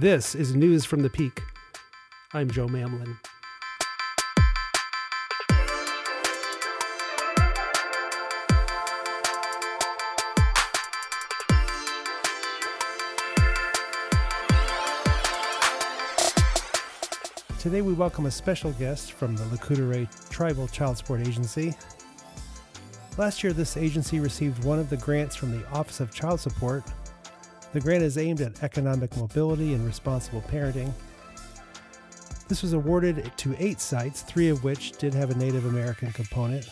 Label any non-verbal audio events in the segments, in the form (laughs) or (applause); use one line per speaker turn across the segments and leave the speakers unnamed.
This is News from the Peak. I'm Joe Mamlin. Today we welcome a special guest from the Lakota Tribal Child Support Agency. Last year, this agency received one of the grants from the Office of Child Support. The grant is aimed at economic mobility and responsible parenting. This was awarded to eight sites, three of which did have a Native American component.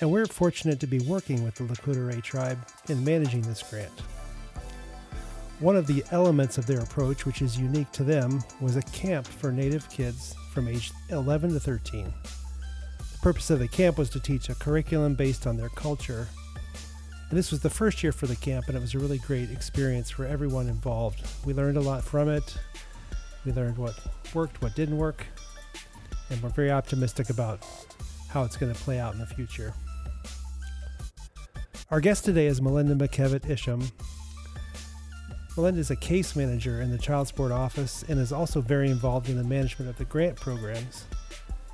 And we're fortunate to be working with the Lakota tribe in managing this grant. One of the elements of their approach, which is unique to them, was a camp for Native kids from age 11 to 13. The purpose of the camp was to teach a curriculum based on their culture. And this was the first year for the camp, and it was a really great experience for everyone involved. We learned a lot from it. We learned what worked, what didn't work, and we're very optimistic about how it's going to play out in the future. Our guest today is Melinda McKevitt Isham, Melinda is a case manager in the Child Support Office and is also very involved in the management of the grant programs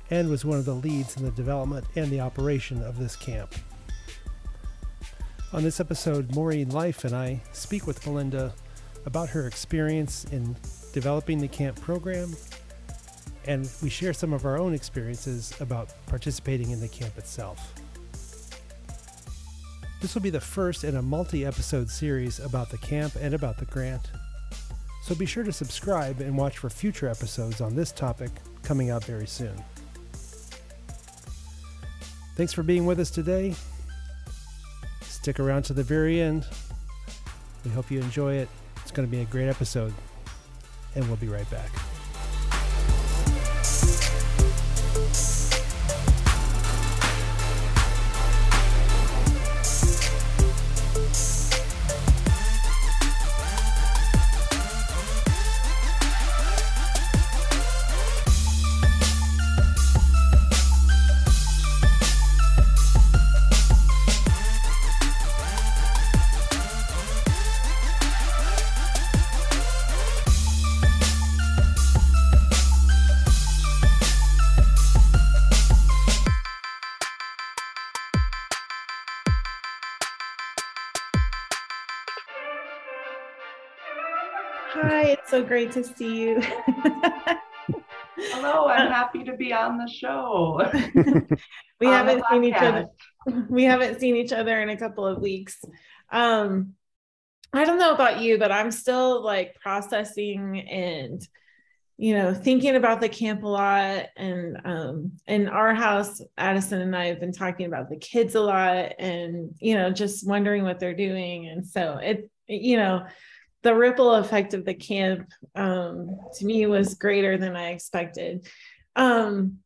and was one of the leads in the development and the operation of this camp. On this episode, Maureen Life and I speak with Melinda about her experience in developing the camp program, and we share some of our own experiences about participating in the camp itself. This will be the first in a multi episode series about the camp and about the grant. So be sure to subscribe and watch for future episodes on this topic coming out very soon. Thanks for being with us today. Stick around to the very end. We hope you enjoy it. It's going to be a great episode, and we'll be right back.
So great to see you.
Hello, I'm happy to be on the show. (laughs)
we haven't seen each other. (laughs) We haven't seen each other in a couple of weeks. Um, I don't know about you, but I'm still like processing and you know thinking about the camp a lot and um in our house addison and i have been talking about the kids a lot and you know just wondering what they're doing and so it you know the ripple effect of the camp um, to me was greater than I expected. Um,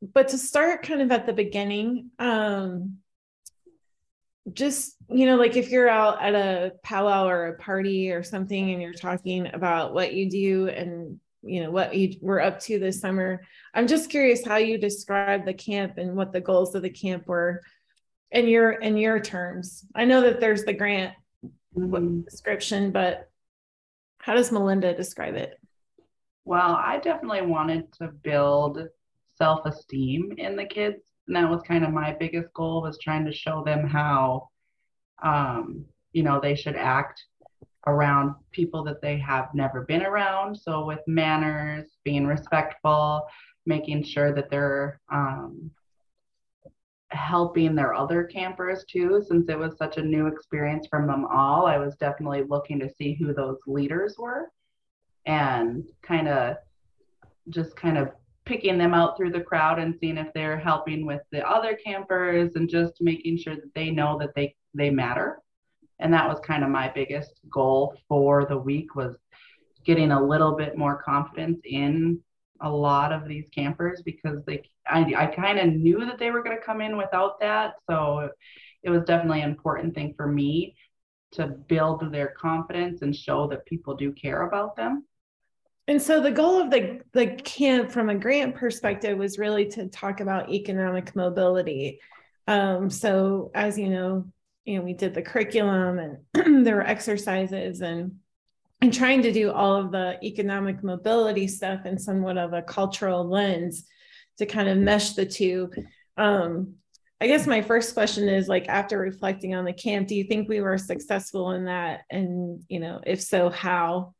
but to start kind of at the beginning, um, just you know, like if you're out at a powwow or a party or something, and you're talking about what you do and you know what you were up to this summer, I'm just curious how you describe the camp and what the goals of the camp were in your in your terms. I know that there's the grant mm-hmm. description, but how does Melinda describe it?
Well, I definitely wanted to build self-esteem in the kids. And that was kind of my biggest goal was trying to show them how um, you know, they should act around people that they have never been around. So with manners, being respectful, making sure that they're um, helping their other campers too since it was such a new experience from them all i was definitely looking to see who those leaders were and kind of just kind of picking them out through the crowd and seeing if they're helping with the other campers and just making sure that they know that they they matter. And that was kind of my biggest goal for the week was getting a little bit more confidence in a lot of these campers because they I, I kind of knew that they were going to come in without that. So it was definitely an important thing for me to build their confidence and show that people do care about them.
And so the goal of the the camp from a grant perspective was really to talk about economic mobility. Um, so as you know you know we did the curriculum and (clears throat) there were exercises and and trying to do all of the economic mobility stuff in somewhat of a cultural lens to kind of mesh the two. Um, I guess my first question is like after reflecting on the camp, do you think we were successful in that? And you know, if so, how?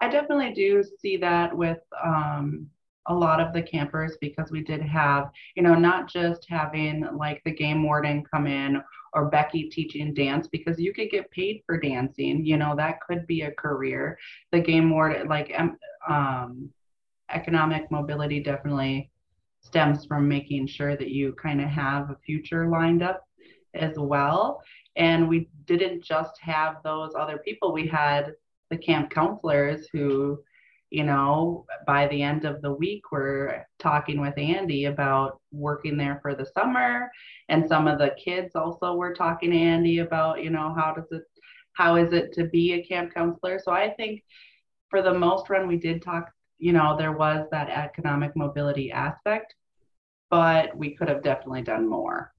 I definitely do see that with um, a lot of the campers because we did have, you know, not just having like the game warden come in or Becky teaching dance because you could get paid for dancing, you know, that could be a career. The game warden, like um economic mobility definitely stems from making sure that you kind of have a future lined up as well. And we didn't just have those other people, we had the camp counselors who you know, by the end of the week, we're talking with Andy about working there for the summer. And some of the kids also were talking to Andy about, you know, how does it, how is it to be a camp counselor? So I think for the most run, we did talk, you know, there was that economic mobility aspect, but we could have definitely done more.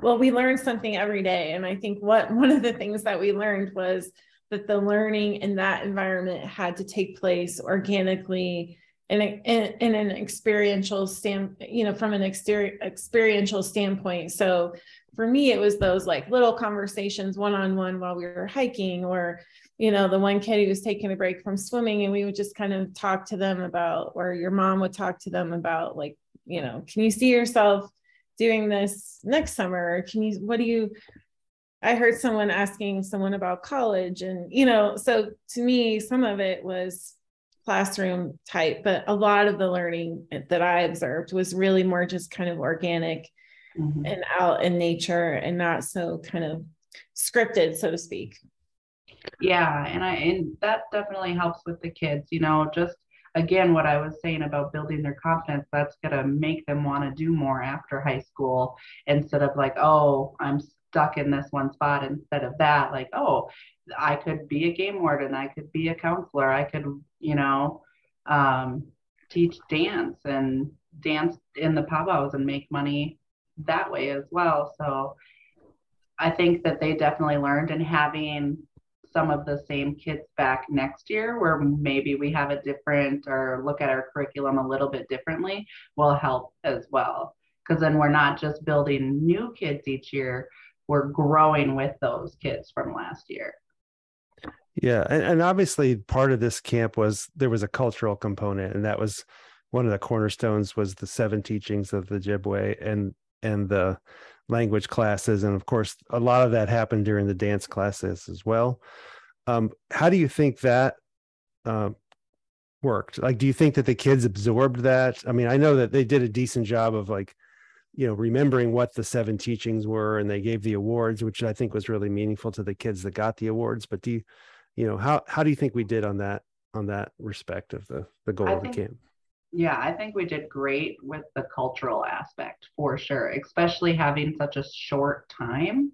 Well, we learned something every day. And I think what one of the things that we learned was that the learning in that environment had to take place organically in, in, in an experiential stand, you know, from an exterior experiential standpoint. So for me, it was those like little conversations one-on-one while we were hiking or, you know, the one kid who was taking a break from swimming and we would just kind of talk to them about, or your mom would talk to them about like, you know, can you see yourself doing this next summer? Can you, what do you, I heard someone asking someone about college, and you know, so to me, some of it was classroom type, but a lot of the learning that I observed was really more just kind of organic mm-hmm. and out in nature and not so kind of scripted, so to speak.
Yeah, and I and that definitely helps with the kids, you know, just again what I was saying about building their confidence, that's gonna make them want to do more after high school instead of like, oh, I'm stuck in this one spot instead of that like oh i could be a game warden i could be a counselor i could you know um, teach dance and dance in the powwows and make money that way as well. So i think that they definitely learned and having some of the same kids back next year where maybe we have a different or look at our curriculum a little bit differently will help as well. Because then we're not just building new kids each year we're growing with those kids from last year.
Yeah, and, and obviously part of this camp was there was a cultural component, and that was one of the cornerstones was the seven teachings of the Ojibwe and and the language classes, and of course a lot of that happened during the dance classes as well. Um, how do you think that uh, worked? Like, do you think that the kids absorbed that? I mean, I know that they did a decent job of like you know remembering what the seven teachings were and they gave the awards which i think was really meaningful to the kids that got the awards. But do you you know how how do you think we did on that on that respect of the the goal I of think, the camp?
Yeah i think we did great with the cultural aspect for sure especially having such a short time.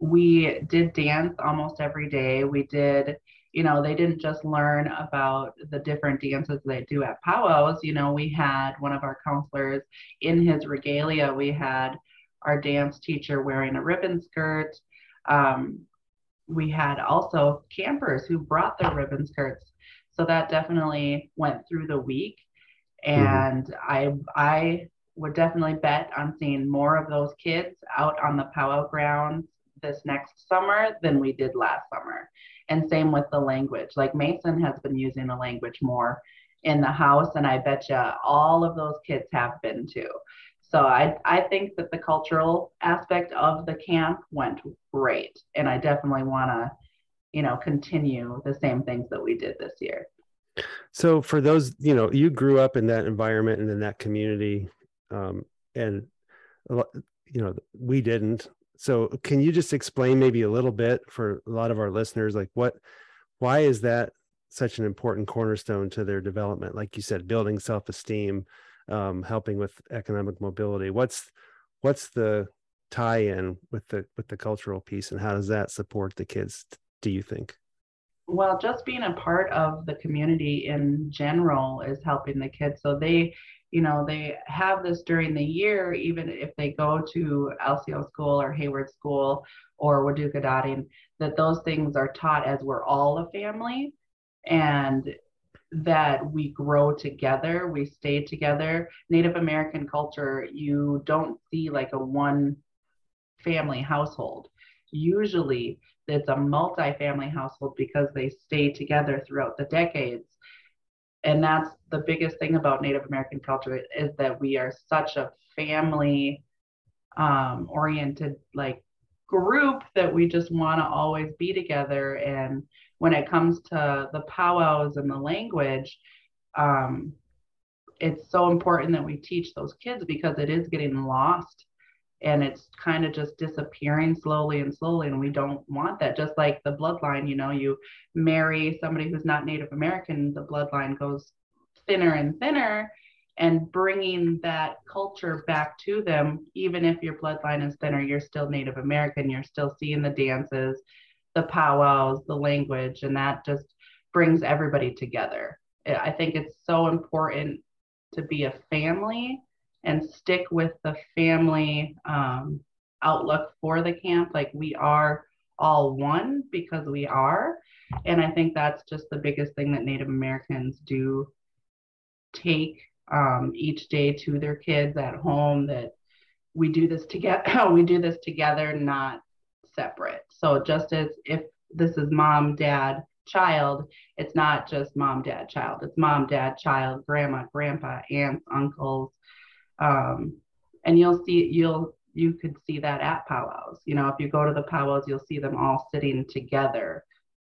We did dance almost every day. We did you know, they didn't just learn about the different dances they do at powwows. You know, we had one of our counselors in his regalia, we had our dance teacher wearing a ribbon skirt. Um, we had also campers who brought their ribbon skirts. So that definitely went through the week. Mm-hmm. And mm-hmm. I I would definitely bet on seeing more of those kids out on the powwow grounds this next summer than we did last summer. And same with the language. Like Mason has been using the language more in the house, and I bet you all of those kids have been too. So I, I think that the cultural aspect of the camp went great. And I definitely want to, you know, continue the same things that we did this year.
So for those, you know, you grew up in that environment and in that community. Um, and, you know, we didn't so can you just explain maybe a little bit for a lot of our listeners like what why is that such an important cornerstone to their development? Like you said building self-esteem um, helping with economic mobility. What's what's the tie-in with the with the cultural piece and how does that support the kids do you think?
Well just being a part of the community in general is helping the kids. So they you know, they have this during the year, even if they go to LCO school or Hayward school or Waadookodaading, that those things are taught as we're all a family and that we grow together, we stay together. Native American culture, you don't see like a one family household. Usually it's a multi-family household because they stay together throughout the decades. And that's the biggest thing about Native American culture is that we are such a family um, oriented like group that we just want to always be together. And when it comes to the powwows and the language, um, it's so important that we teach those kids because it is getting lost and it's kind of just disappearing slowly and slowly and we don't want that. Just like the bloodline you know you marry somebody who's not native american the bloodline goes thinner and thinner and bringing that culture back to them even if your bloodline is thinner you're still native american you're still seeing the dances the powwows the language and that just brings everybody together. I think it's so important to be a family and stick with the family um, outlook for the camp. Like we are all one because we are. And I think that's just the biggest thing that Native Americans do take um, each day to their kids at home that we do this together (laughs) we do this together not separate so just as if this is mom dad child it's not just mom dad child it's mom dad child grandma grandpa aunts uncles um, and you'll see you'll you could see that at powwows. You know, if you go to the powwows, you'll see them all sitting together,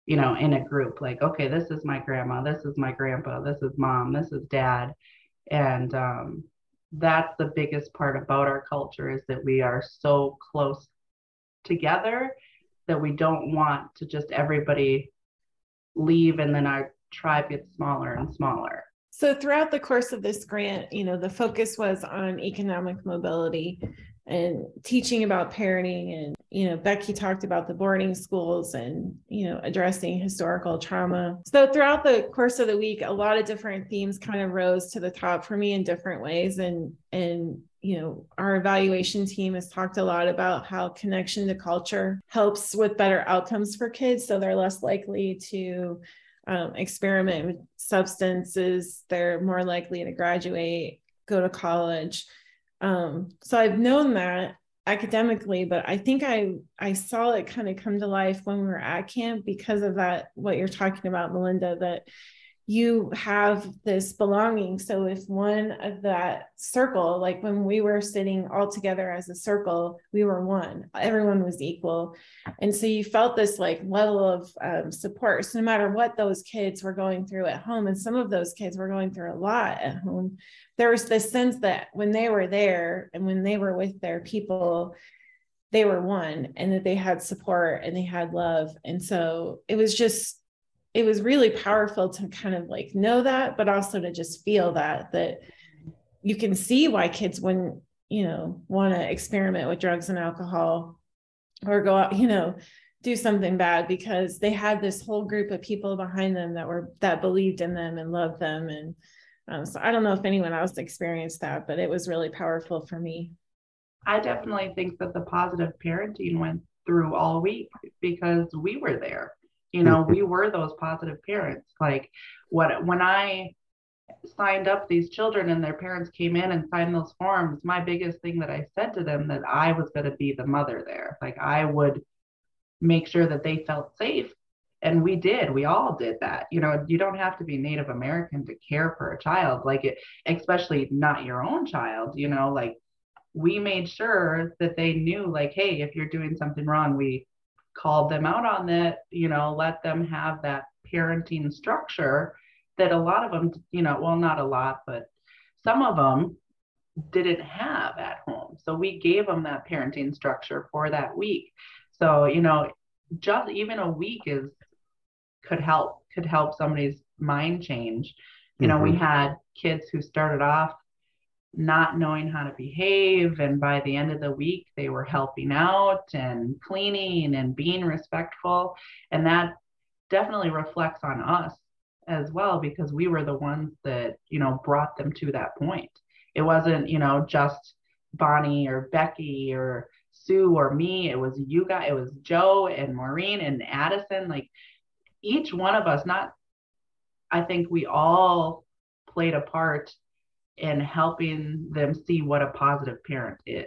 you know, in a group. Like, okay, this is my grandma, this is my grandpa, this is mom, this is dad, and um, that's the biggest part about our culture is that we are so close together that we don't want to just everybody leave and then our tribe gets smaller and smaller
so throughout the course of this grant, you know, the focus was on economic mobility and teaching about parenting and you know becky talked about the boarding schools and you know addressing historical trauma. So throughout the course of the week a lot of different themes kind of rose to the top for me in different ways. And and you know our evaluation team has talked a lot about how connection to culture helps with better outcomes for kids. So they're less likely to um, experiment with substances, they're more likely to graduate, go to college. Um, so I've known that academically, but I think I I saw it kind of come to life when we were at camp because of that what you're talking about, Melinda, that you have this belonging. So if one of that circle, like when we were sitting all together as a circle, we were one, everyone was equal. And so you felt this like level of um, support. So no matter what those kids were going through at home, and some of those kids were going through a lot at home, there was this sense that when they were there and when they were with their people, they were one and that they had support and they had love. And so it was just it was really powerful to kind of like know that, but also to just feel that that you can see why kids wouldn't, you know, want to experiment with drugs and alcohol or go out, you know, do something bad because they had this whole group of people behind them that were that believed in them and loved them. And um, so i don't know if anyone else experienced that but it was really powerful for me.
I definitely think that the positive parenting went through all week because we were there you know mm-hmm. we were those positive parents. Like what when i signed up these children and their parents came in and signed those forms my biggest thing that i said to them that i was going to be the mother there. Like i would make sure that they felt safe. And we did. We all did that. You know you don't have to be native american to care for a child. Like it especially not your own child you know like we made sure that they knew like hey if you're doing something wrong we called them out on that, you know, let them have that parenting structure that a lot of them, you know, well, not a lot, but some of them didn't have at home. So we gave them that parenting structure for that week. So, you know, just even a week is could help could help somebody's mind change. You know, mm-hmm. we had kids who started off not knowing how to behave. And by the end of the week, they were helping out and cleaning and being respectful. And that definitely reflects on us as well, because we were the ones that, you know, brought them to that point. It wasn't, you know, just Bonnie or Becky or Sue or me. It was you guys, it was Joe and Maureen and Addison. Like each one of us, not, I think we all played a part in helping them see what a positive parent is.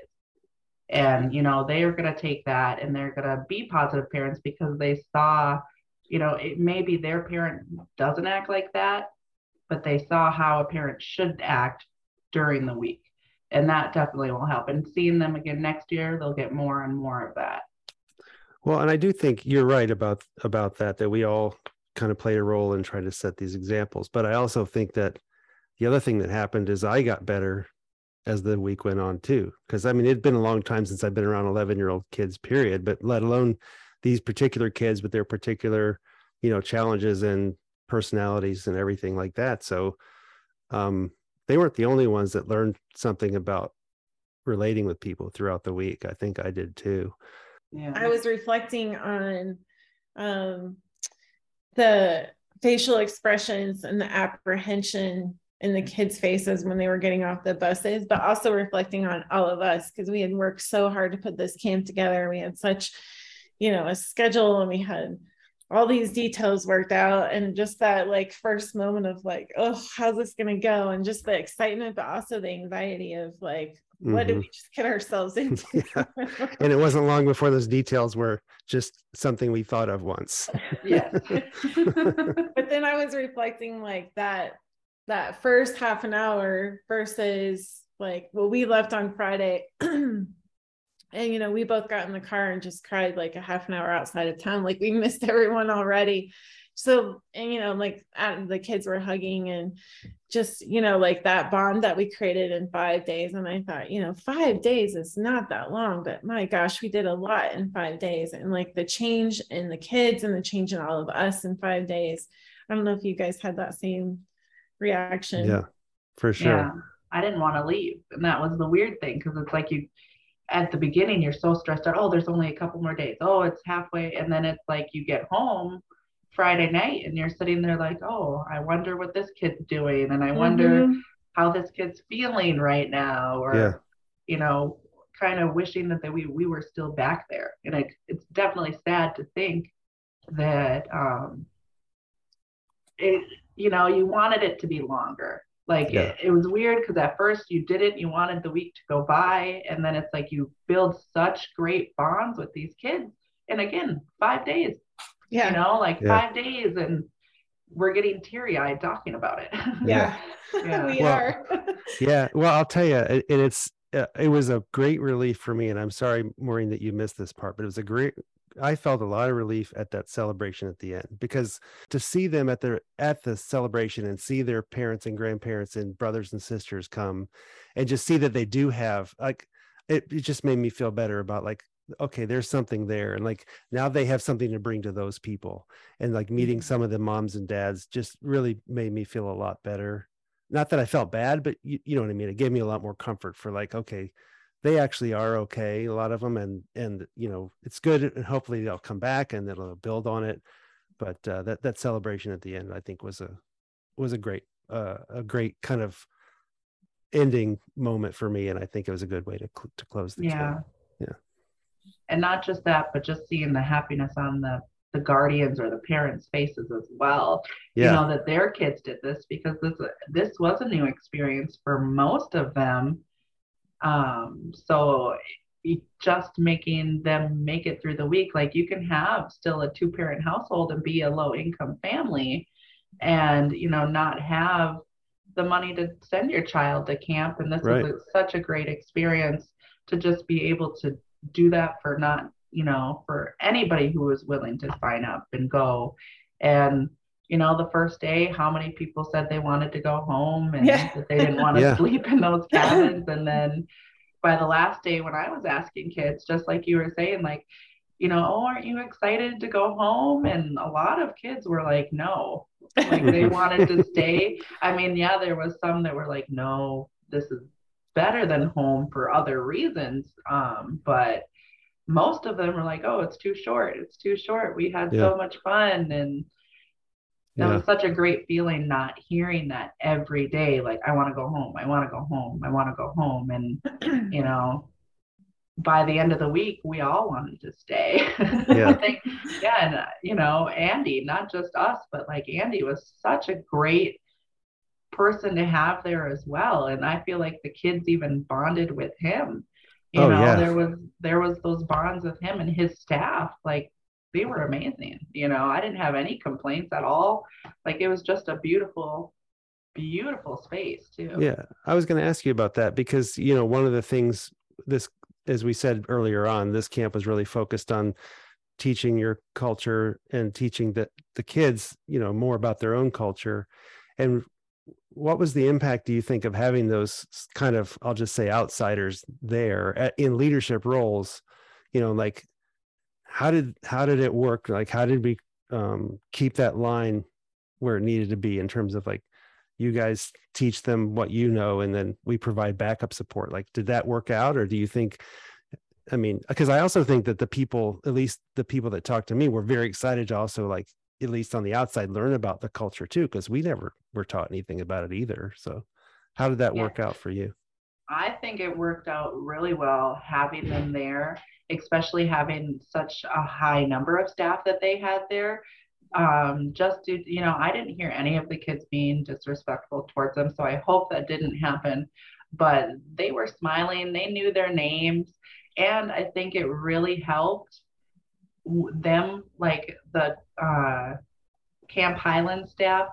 And, you know, they are going to take that and they're going to be positive parents because they saw, you know, it maybe their parent doesn't act like that, but they saw how a parent should act during the week. And that definitely will help. And seeing them again next year, they'll get more and more of that.
Well, and I do think you're right about about that that we all kind of play a role in trying to set these examples. But I also think that the other thing that happened is I got better as the week went on too. Because I mean, it'd been a long time since I've been around 11 year old kids, period, but let alone these particular kids with their particular, you know, challenges and personalities and everything like that. So um, they weren't the only ones that learned something about relating with people throughout the week. I think I did too.
Yeah. I was reflecting on um, the facial expressions and the apprehension in the kids' faces when they were getting off the buses, but also reflecting on all of us because we had worked so hard to put this camp together. We had such, you know, a schedule and we had all these details worked out and just that like first moment of like oh how's this going to go and just the excitement but also the anxiety of like what mm-hmm. did we just get ourselves (laughs) into yeah.
and it wasn't long before those details were just something we thought of once
yeah (laughs) (laughs) but then i was reflecting like that that first half an hour versus like well we left on friday. (clears throat) And you know we both got in the car and just cried like a half an hour outside of town. Like we (laughs) missed everyone already. So and you know like the kids were hugging and just you know like that bond that we created in five days. And i thought you know five days is not that long but my gosh we did a lot in five days. And like the change in the kids and the change in all of us in five days. I don't know if you guys had that same reaction.
Yeah, for sure. Yeah,
I didn't want to leave. And that was the weird thing because it's like you, at the beginning, you're so stressed out. Oh, there's only a couple more days. Oh, it's halfway. And then it's like you get home Friday night and you're sitting there like, oh, I wonder what this kid's doing. And I wonder mm-hmm. how this kid's feeling right now. Or, yeah. you know, kind of wishing that, that we, we were still back there. And it, it's definitely sad to think that um, it, you know, you wanted it to be longer. Like yeah. it, it, was weird because at first you did it, you wanted the week to go by, and then it's like you build such great bonds with these kids. And again, five days. Yeah. You know, like yeah. five days and we're getting teary eyed talking about it. (laughs)
Yeah. yeah. (laughs) we well, are. (laughs)
yeah. Well, I'll tell you, and it's, uh, it was a great relief for me. And I'm sorry, Maureen, that you missed this part, but it was a great I felt a lot of relief at that celebration at the end because to see them at their at the celebration and see their parents and grandparents and brothers and sisters come and just see that they do have like it, it just made me feel better about like okay there's something there and like now they have something to bring to those people and like meeting mm-hmm. some of the moms and dads just really made me feel a lot better not that i felt bad but you, you know what i mean it gave me a lot more comfort for like okay they actually are okay a lot of them and and you know it's good and hopefully they'll come back and it'll build on it. But uh, that that celebration at the end i think was a was a great uh, a great kind of ending moment for me and i think it was a good way to cl- to close the yeah. yeah.
And not just that but just seeing the happiness on the the guardians or the parents faces as well. Yeah. you know that their kids did this because this this was a new experience for most of them um, so just making them make it through the week, like you can have still a two parent household and be a low income family and, you know, not have the money to send your child to camp. And this right. was such a great experience to just be able to do that for not, you know, for anybody who was willing to sign up and go. And you know, the first day, how many people said they wanted to go home and yeah. that they didn't want to (laughs) yeah. sleep in those (laughs) cabins. and then by the last day, when I was asking kids, just like you were saying, like, you know, oh, aren't you excited to go home? And a lot of kids were like, no, like they (laughs) wanted to stay. I mean, yeah, there was some that were like, no, this is better than home for other reasons. Um, but most of them were like, oh, it's too short. It's too short. We had yeah. so much fun. And that yeah. was such a great feeling not hearing that every day like i want to go home i want to go home i want to go home and (clears throat) you know by the end of the week, we all wanted to stay. (laughs) Yeah. Think, yeah, and uh, you know, Andy, not just us, but like Andy was such a great person to have there as well. And I feel like the kids even bonded with him. You oh, know, yeah. there was there was those bonds with him and his staff. Like they were amazing. You know, I didn't have any complaints at all. Like it was just a beautiful beautiful space too.
Yeah. I was going to ask you about that because, you know, one of the things this as we said earlier on, this camp was really focused on teaching your culture and teaching the, the kids, you know, more about their own culture. And what was the impact, do you think, of having those kind of, I'll just say, outsiders there at, in leadership roles? You know, like how did how did it work? Like how did we um, keep that line where it needed to be in terms of like you guys teach them what you know and then we provide backup support like did that work out or do you think i mean because i also think that the people at least the people that talked to me were very excited to also like at least on the outside learn about the culture too because we never were taught anything about it either so how did that yeah. work out for you
i think it worked out really well having them there especially having such a high number of staff that they had there um, just to, you know, I didn't hear any of the kids being disrespectful towards them. So I hope that didn't happen. But they were smiling, they knew their names. And I think it really helped them, like the uh, Camp Highland staff,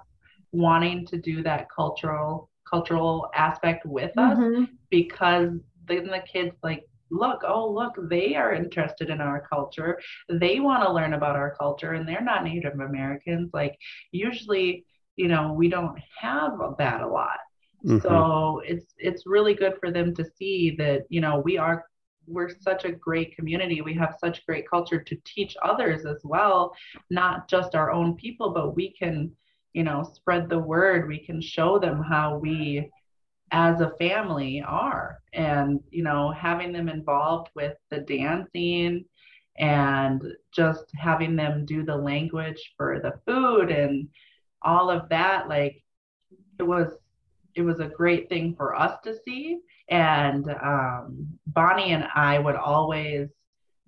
wanting to do that cultural cultural aspect with us mm-hmm. because then the kids like look, oh, look, they are interested in our culture. They want to learn about our culture and they're not Native Americans. Like, usually, you know, we don't have that a lot. Mm-hmm. So it's it's really good for them to see that, you know, we are we're such a great community. We have such great culture to teach others as well, not just our own people, but we can, you know, spread the word. We can show them how we as a family are and you know having them involved with the dancing and just having them do the language for the food and all of that like it was it was a great thing for us to see and um, bonnie and i would always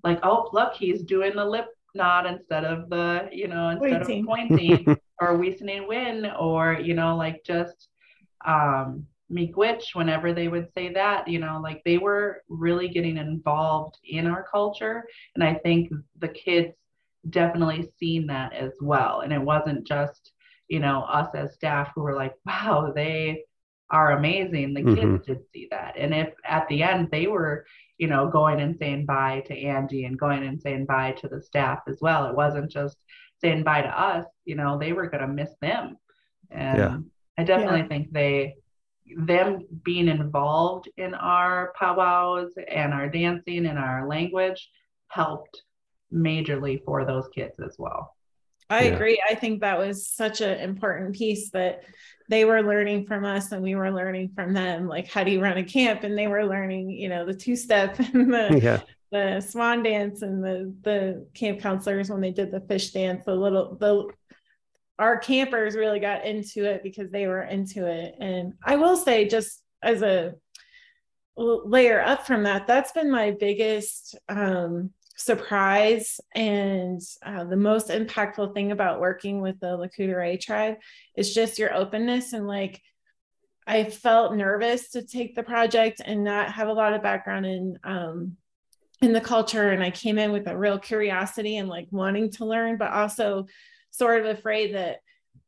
like oh look he's doing the lip nod instead of the you know instead pointing. of pointing or whistling win or you know like just um miigwech whenever they would say that you know like they were really getting involved in our culture and i think the kids definitely seen that as well. And it wasn't just you know us as staff who were like wow they are amazing the mm-hmm. kids did see that and if at the end they were you know going and saying bye to angie and going and saying bye to the staff as well it wasn't just saying bye to us you know they were going to miss them and yeah. i definitely yeah. think they them being involved in our powwows and our dancing and our language helped majorly for those kids as well.
I yeah. agree. I think that was such an important piece that they were learning from us and we were learning from them. Like, how do you run a camp? And they were learning, you know, the two step (laughs) and the, yeah. the swan dance and the, the camp counselors when they did the fish dance, the little, the our campers really got into it because they were into it. And I will say, just as a layer up from that, that's been my biggest um, surprise and uh, the most impactful thing about working with the Lakota tribe is just your openness and like I felt nervous to take the project and not have a lot of background in um, in the culture. And I came in with a real curiosity and like wanting to learn but also sort of afraid that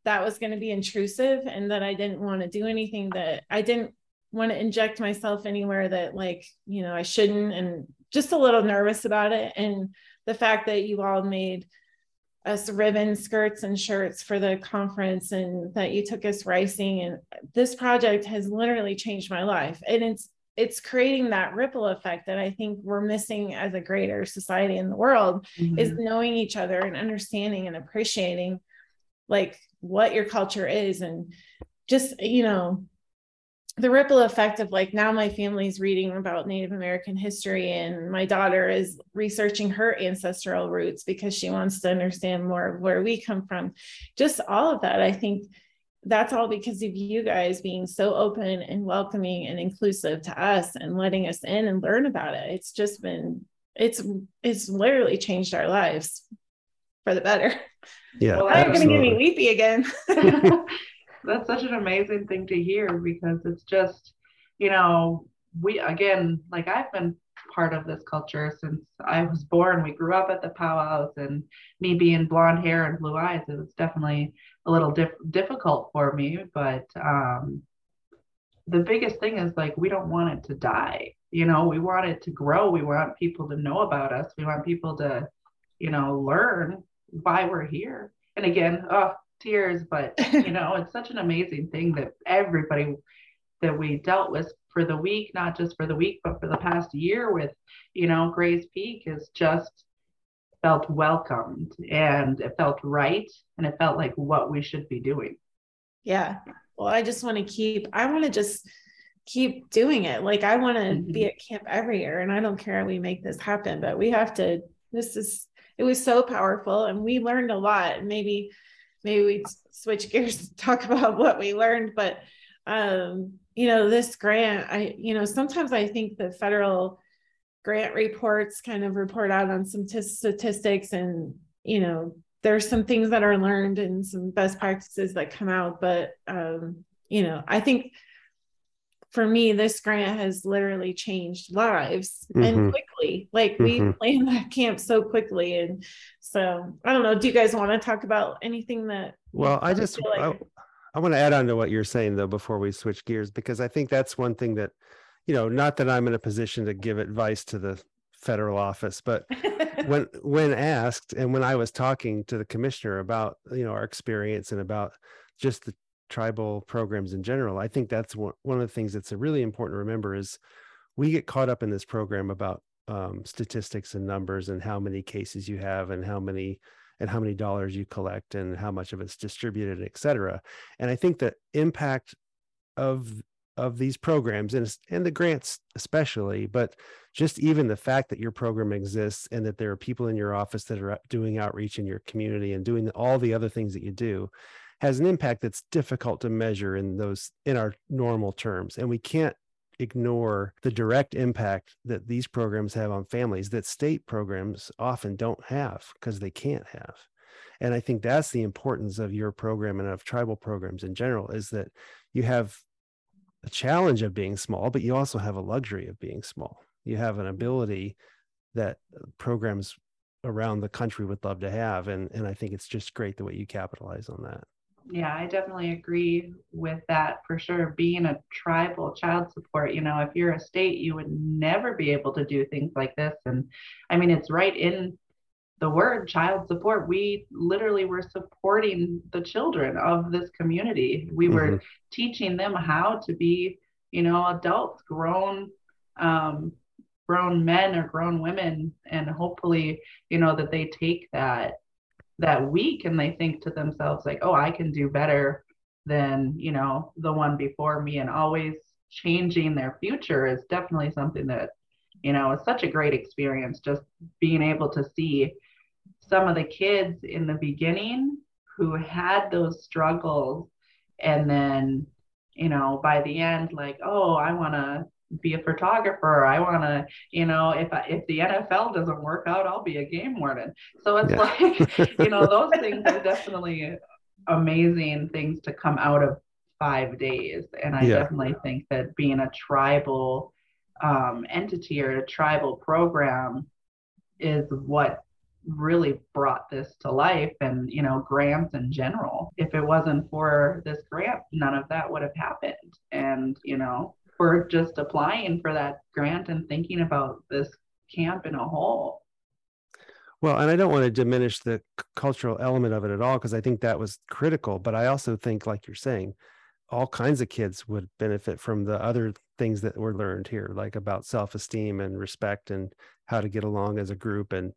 that was going to be intrusive and that I didn't want to do anything that I didn't want to inject myself anywhere that like you know I shouldn't. And just a little nervous about it and the fact that you all made us ribbon skirts and shirts for the conference and that you took us racing and this project has literally changed my life and it's it's creating that ripple effect that I think we're missing as a greater society in the world mm-hmm. is knowing each other and understanding and appreciating like what your culture is and just you know the ripple effect of like now my family's reading about Native American history and my daughter is researching her ancestral roots because she wants to understand more of where we come from. Just all of that, I think that's all because of you guys being so open and welcoming and inclusive to us and letting us in and learn about it. It's just been it's it's literally changed our lives for the better.
Yeah.
Well, I'm gonna get me weepy again. (laughs) (laughs)
that's such an amazing thing to hear because it's just, you know, we again, like I've been part of this culture since I was born. We grew up at the powwows, and me being blonde hair and blue eyes, it was definitely a little dif- difficult for me. But um, the biggest thing is like we don't want it to die. You know, we want it to grow. We want people to know about us. We want people to, you know, learn why we're here. And again, oh, tears, but (laughs) you know, it's such an amazing thing that everybody that we dealt with for the week, not just for the week, but for the past year with, you know, Gray's Peak has just felt welcomed and it felt right and it felt like what we should be doing.
Yeah. Well, I just want to keep, I want to just keep doing it. Like I want to mm-hmm. be at camp every year and I don't care how we make this happen, but we have to, this is, it was so powerful and we learned a lot. Maybe, maybe we switch gears to talk (laughs) about what we learned, but um, you know, this grant, I, you know, sometimes I think the federal grant reports kind of report out on some t- statistics and, you know, there's some things that are learned and some best practices that come out. But, um, you know, I think for me, this grant has literally changed lives mm-hmm. and quickly. Like mm-hmm. we planned (laughs) that camp so quickly. And so I don't know. Do you guys want to talk about anything that?
Well, I just, like- I, I want to add on to what you're saying though before we switch gears because I think that's one thing that you know not that I'm in a position to give advice to the federal office but (laughs) when when asked and when I was talking to the commissioner about you know our experience and about just the tribal programs in general I think that's one, one of the things that's really important to remember is we get caught up in this program about um, statistics and numbers and how many cases you have and how many and how many dollars you collect and how much of it's distributed, et cetera. And I think the impact of of these programs and and the grants especially, but just even the fact that your program exists and that there are people in your office that are doing outreach in your community and doing all the other things that you do has an impact that's difficult to measure in those in our normal terms and we can't ignore the direct impact that these programs have on families that state programs often don't have because they can't have. And I think that's the importance of your program and of tribal programs in general is that you have a challenge of being small, but you also have a luxury of being small. You have an mm-hmm. ability that programs around the country would love to have. And, and I think it's just great the way you capitalize on that
yeah, I definitely agree with that for sure. Being a tribal child support, you know, if you're a state, you would never be able to do things like this. And I mean, it's right in the word child support. We literally were supporting the children of this community. We mm-hmm. were teaching them how to be, you know, adults, grown, um, grown men or grown women, and hopefully, you know, that they take that that week and they think to themselves like oh i can do better than you know the one before me. And always changing their future is definitely something that you know is such a great experience just being able to see some of the kids in the beginning who had those struggles and then you know by the end like oh i want to be a photographer. I want to, you know, if I, if the NFL doesn't work out, I'll be a game warden. So it's yeah. like, (laughs) you know, those (laughs) things are definitely amazing things to come out of five days. And I yeah. definitely think that being a tribal um, entity or a tribal program is what really brought this to life and you know grants in general if it wasn't for this grant none of that would have happened and you know for just applying for that grant and thinking about this camp in a whole.
Well, and I don't want to diminish the cultural element of it at all because I think that was critical. But I also think, like you're saying, all kinds of kids would benefit from the other things that were learned here, like about self esteem and respect and how to get along as a group. And,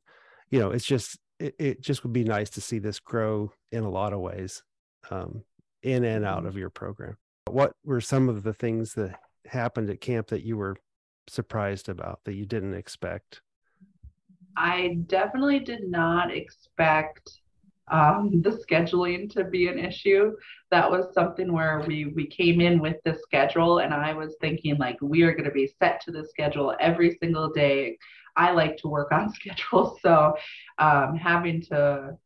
you know, it's just, it, it just would be nice to see this grow in a lot of ways um, in and out mm-hmm. of your program. What were some of the things that happened at camp that you were surprised about that you didn't expect?
I definitely did not expect um, the scheduling to be an issue. That was something where we we came in with the schedule, and I was thinking like we are going to be set to the schedule every single day. I like to work on (laughs) schedule, so um, having to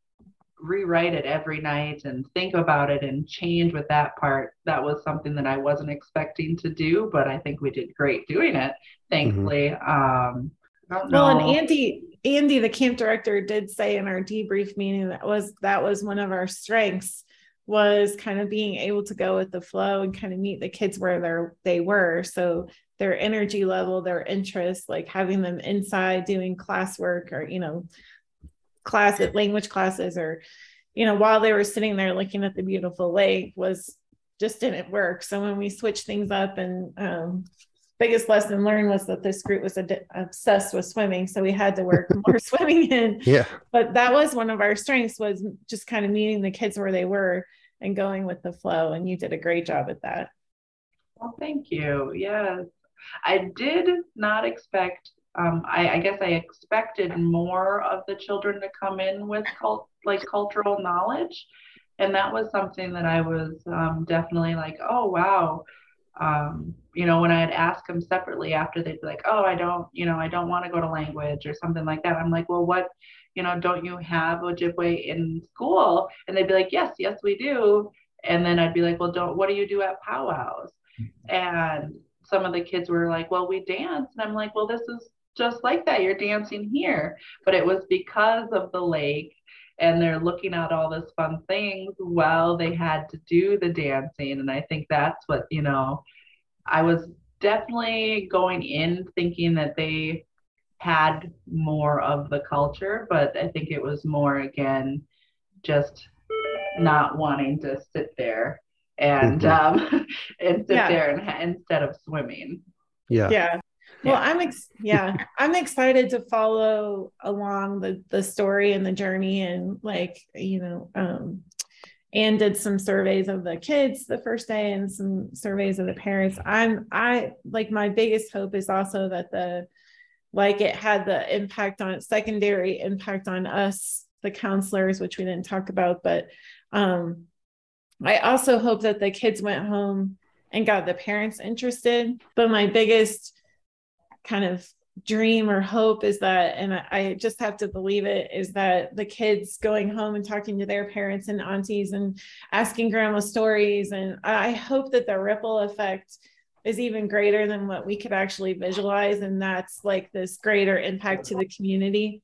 rewrite it every night and think about it and change with that part that was something that i wasn't expecting to do but i think we did great doing it thankfully mm-hmm. um
well and andy andy the camp director did say in our debrief meeting that was that was one of our strengths was kind of being able to go with the flow and kind of meet the kids where they're they were so their energy level their interest like having them inside doing classwork or you know classes, language classes, or, you know, while they were sitting there looking at the beautiful lake was just didn't work. So when we switched things up and um, biggest lesson learned was that this group was ad- obsessed with swimming so we had to work (laughs) more swimming in.
Yeah.
But that was one of our strengths was just kind of meeting the kids where they were and going with the flow and you did a great job at that.
Well thank you. Yes. I did not expect um, I, I, guess I expected more of the children to come in with cult, like cultural knowledge, and that was something that I was um, definitely like, oh wow. Um, you know, when I had asked them separately after, they'd be like, oh, I don't, you know, I don't want to go to language or something like that. I'm like, well, what, you know, don't you have Ojibwe in school? And they'd be like, yes, yes, we do. And then I'd be like, well, don't, what do you do at powwows? Mm-hmm. And some of the kids were like, well, we dance. And I'm like, well, this is just like that. You're dancing here. But it was because of the lake and they're looking at all this fun things while they had to do the dancing. And I think that's what, you know, I was definitely going in thinking that they had more of the culture, but I think it was more again just not wanting to sit there and mm-hmm. um (laughs) and sit yeah. there and instead of swimming.
Yeah.
Yeah well i'm ex- yeah i'm excited to follow along the the story and the journey and like you know um and did some surveys of the kids the first day and some surveys of the parents. I'm i like my biggest hope is also that the like it had the impact on secondary impact on us the counselors which we didn't talk about but um i also hope that the kids went home and got the parents interested. But my biggest kind of dream or hope is that, and I just have to believe it, is that the kids going home and talking to their parents and aunties and asking grandma stories. And I hope that the ripple effect is even greater than what we could actually visualize. And that's like this greater impact to the community.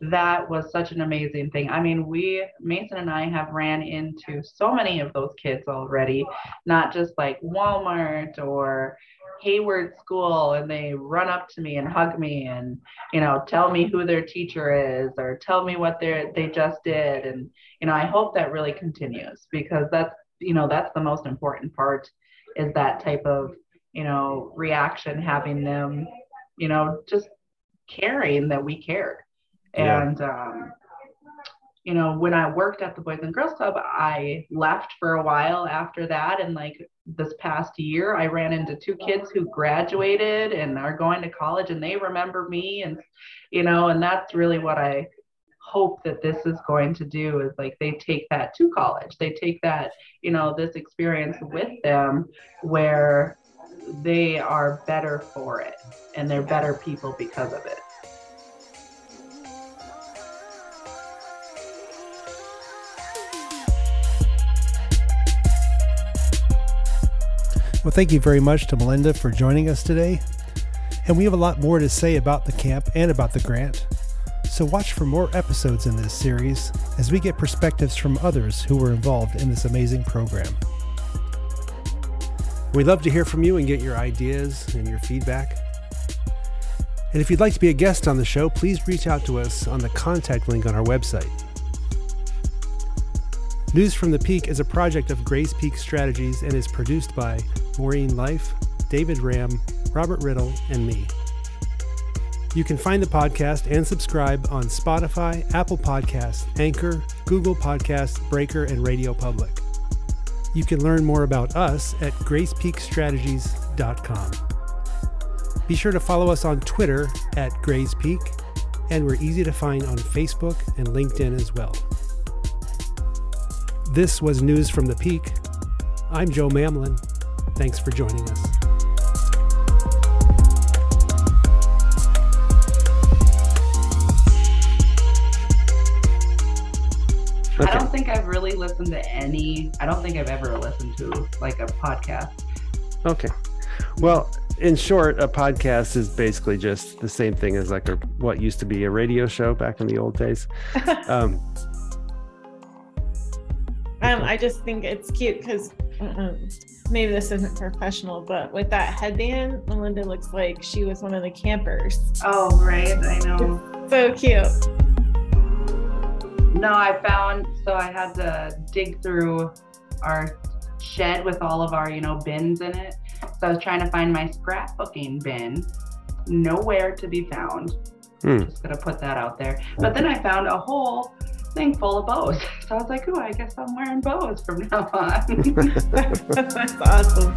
That was such an amazing thing. I mean, we, Mason and I have ran into so many of those kids already, not just like Walmart or, Hayward School and they run up to me and hug me and you know tell me who their teacher is or tell me what they they just did and you know I hope that really continues because that's you know that's the most important part is that type of you know reaction having them you know just caring that we cared yeah. and um you know, when I worked at the Boys and Girls Club, I left for a while after that. And like this past year, I ran into two oh, kids who graduated and are going to college and they remember me. And, you know, and that's really what I hope that this is going to do is like they take that to college. They take that, you know, this experience with them where they are better for it and they're better people because of it.
Well, thank you very much to Melinda for joining us today. And we have a lot more to say about the camp and about the grant. So watch for more episodes in this series as we get perspectives from others who were involved in this amazing program. We'd love to hear from you and get your ideas and your feedback. And if you'd like to be a guest on the show, please reach out to us on the contact link on our website. News from the Peak is a project of Grays Peak Strategies and is produced by Maureen Life, David Ram, Robert Riddle, and me. You can find the podcast and subscribe on Spotify, Apple Podcasts, Anchor, Google Podcasts, Breaker, and Radio Public. You can learn more about us at grayspeakstrategies.com. Be sure to follow us on Twitter at Grays Peak, and we're easy to find on Facebook and LinkedIn as well.
This was News from the Peak. I'm Joe Mamlin. Thanks for joining us.
Okay. I don't think I've really listened to any. I don't think I've ever listened to like a podcast.
Okay. Well, in short, a podcast is basically just the same thing as like a what used to be a radio show back in the old days. (laughs) um,
um, I just think it's cute because uh, maybe this isn't professional, but with that headband, Melinda looks like she was one of the campers.
Oh, right. I know. (laughs)
so cute.
No, I found so I had to dig through our shed with all of our, you know, bins in it. So I was trying to find my scrapbooking bin. Nowhere to be found. Hmm. Just gonna put that out there. But then I found a whole thing full of bows. So I was like, oh, I guess I'm wearing bows from now on. (laughs)
That's awesome.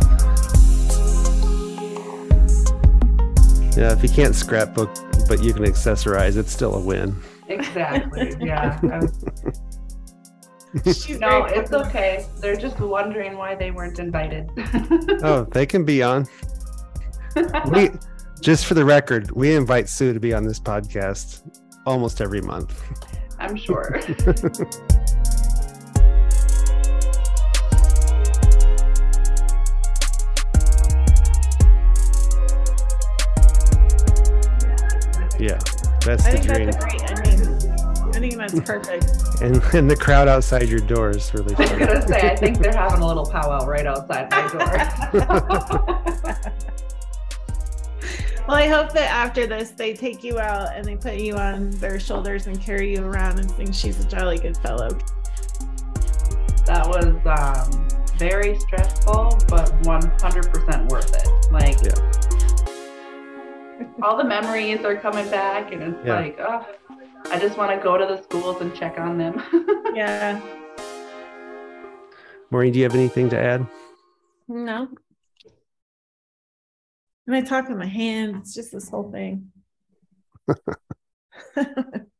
Yeah, if you can't scrapbook, but you can accessorize, it's still a win.
Exactly. Yeah. (laughs) (laughs) no, it's okay. They're just wondering why they weren't invited.
oh, they can be on. We, just for the record, we invite Sue to be on this podcast almost every month.
I'm sure. (laughs)
yeah, that's I the dream.
That's a great ending. I think that's (laughs) perfect.
And, and the crowd outside your door is really. (laughs)
I was gonna say, I think they're having a little powwow right outside my door.
Well, I hope that after this, they take you out and they put you on their shoulders and carry you around and sing "She's a Jolly Good Fellow."
That was um, very stressful, but 100% worth it. Like. Yeah all the memories are coming back and it's yeah. like oh i just want to go to the schools and check on them (laughs)
yeah
maureen do you have anything to add
no and i talk with my hands it's just this whole thing (laughs) (laughs)